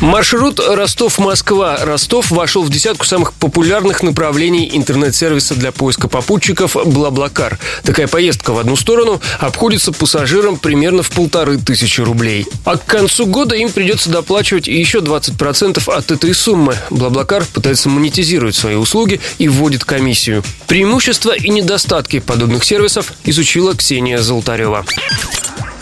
Маршрут Ростов-Москва. Ростов вошел в десятку самых популярных направлений интернет-сервиса для поиска попутчиков «Блаблакар». Такая поездка в одну сторону обходится пассажирам примерно в полторы тысячи рублей. А к концу года им придется доплачивать еще 20% от этой суммы. «Блаблакар» пытается монетизировать свои услуги и вводит комиссию. Преимущества и недостатки подобных сервисов изучила Ксения Золотарева.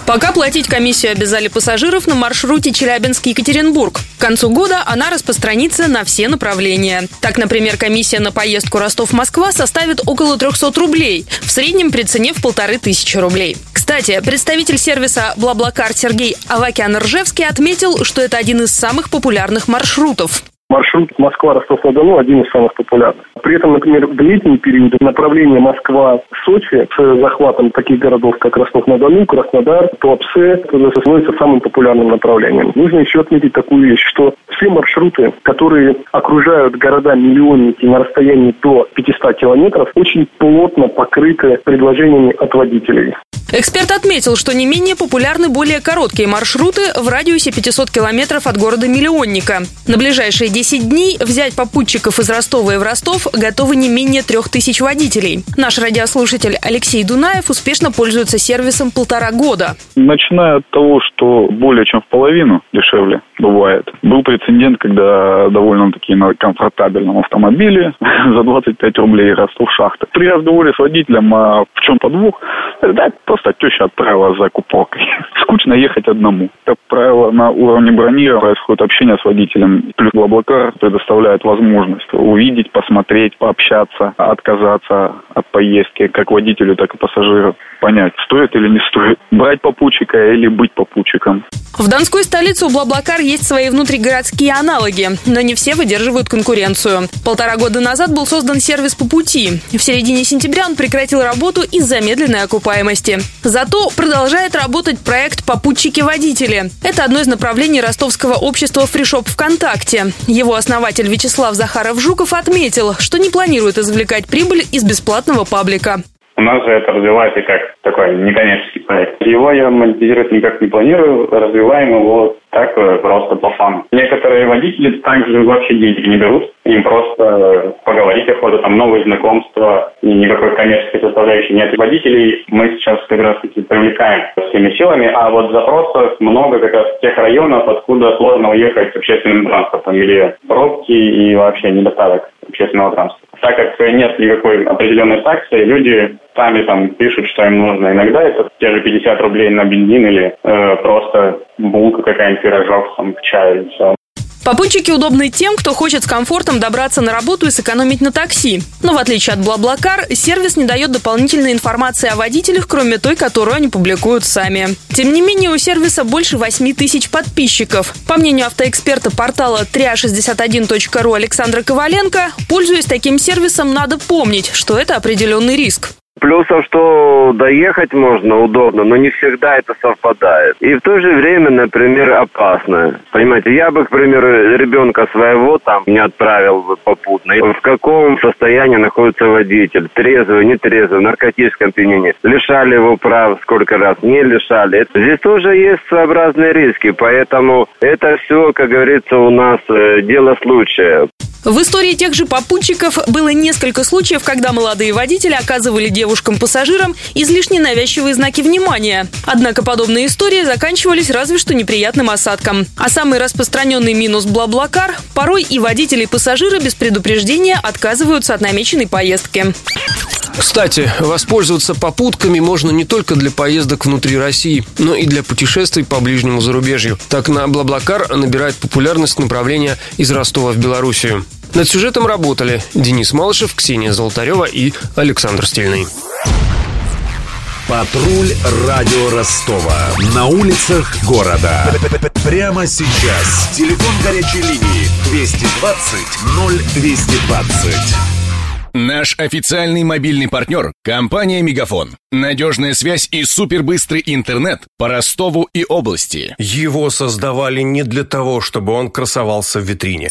Пока платить комиссию обязали пассажиров на маршруте Челябинск-Екатеринбург. К концу года она распространится на все направления. Так, например, комиссия на поездку Ростов-Москва составит около 300 рублей, в среднем при цене в полторы тысячи рублей. Кстати, представитель сервиса «Блаблакар» Сергей Авакян-Ржевский отметил, что это один из самых популярных маршрутов. Маршрут Москва-Ростов-на-Дону один из самых популярных. При этом, например, в летний период направление Москва-Сочи с захватом таких городов, как Ростов-на-Дону, Краснодар, Туапсе, становится самым популярным направлением. Нужно еще отметить такую вещь, что все маршруты, которые окружают города-миллионники на расстоянии до 500 километров, очень плотно покрыты предложениями от водителей. Эксперт отметил, что не менее популярны более короткие маршруты в радиусе 500 километров от города-миллионника. На ближайшие 10 дней взять попутчиков из Ростова и в Ростов готовы не менее трех тысяч водителей. Наш радиослушатель Алексей Дунаев успешно пользуется сервисом полтора года. Начиная от того, что более чем в половину дешевле бывает. Был прецедент, когда довольно-таки на комфортабельном автомобиле за 25 рублей Ростов шахта. При разговоре с водителем, а в чем подвох, да, просто теща отправила за купалкой. Скучно ехать одному. Как правило, на уровне бронирования происходит общение с водителем. Плюс Блаблакар предоставляет возможность увидеть, посмотреть, пообщаться, отказаться от поездки, как водителю, так и пассажиру. Понять, стоит или не стоит. Брать попутчика или быть попутчиком. В Донской столице у Блаблакар есть свои внутригородские аналоги, но не все выдерживают конкуренцию. Полтора года назад был создан сервис по пути. В середине сентября он прекратил работу из-за медленной окупаемости. Зато продолжает работать проект «Попутчики-водители». Это одно из направлений ростовского общества «Фришоп ВКонтакте». Его основатель Вячеслав Захаров-Жуков отметил, что не планирует извлекать прибыль из бесплатного паблика. У нас же это развивается как такой некоммерческий проект. Его я монетизировать никак не планирую, развиваем его так э, просто по фану. Некоторые водители также вообще деньги не берут, им просто поговорить охота, там новые знакомства, и никакой коммерческой составляющей нет. Водителей мы сейчас как раз таки привлекаем всеми силами, а вот запросов много как раз тех районов, откуда сложно уехать общественным транспортом или пробки и вообще недостаток общественного транспорта. Так как нет никакой определенной таксы, люди сами там пишут, что им нужно. Иногда это те же 50 рублей на бензин или э, просто булка какая-нибудь, пирожок там, к чаю и все. Попутчики удобны тем, кто хочет с комфортом добраться на работу и сэкономить на такси. Но в отличие от Блаблакар, сервис не дает дополнительной информации о водителях, кроме той, которую они публикуют сами. Тем не менее, у сервиса больше 8 тысяч подписчиков. По мнению автоэксперта портала 361.ru Александра Коваленко, пользуясь таким сервисом, надо помнить, что это определенный риск. Плюсом, что доехать можно удобно, но не всегда это совпадает. И в то же время, например, опасно. Понимаете, я бы, к примеру, ребенка своего там не отправил бы попутно. И в каком состоянии находится водитель? Трезвый, нетрезвый, в наркотическом опьянении. Лишали его прав сколько раз? Не лишали. Здесь тоже есть своеобразные риски, поэтому это все, как говорится, у нас э, дело случая. В истории тех же попутчиков было несколько случаев, когда молодые водители оказывали девушкам-пассажирам излишне навязчивые знаки внимания. Однако подобные истории заканчивались разве что неприятным осадком. А самый распространенный минус Блаблакар – порой и водители и пассажиры без предупреждения отказываются от намеченной поездки. Кстати, воспользоваться попутками можно не только для поездок внутри России, но и для путешествий по ближнему зарубежью. Так на Блаблакар набирает популярность направление из Ростова в Белоруссию. Над сюжетом работали Денис Малышев, Ксения Золотарева и Александр Стильный. Патруль радио Ростова. На улицах города. Прямо сейчас. Телефон горячей линии 220 0220. Наш официальный мобильный партнер – компания «Мегафон». Надежная связь и супербыстрый интернет по Ростову и области. Его создавали не для того, чтобы он красовался в витрине.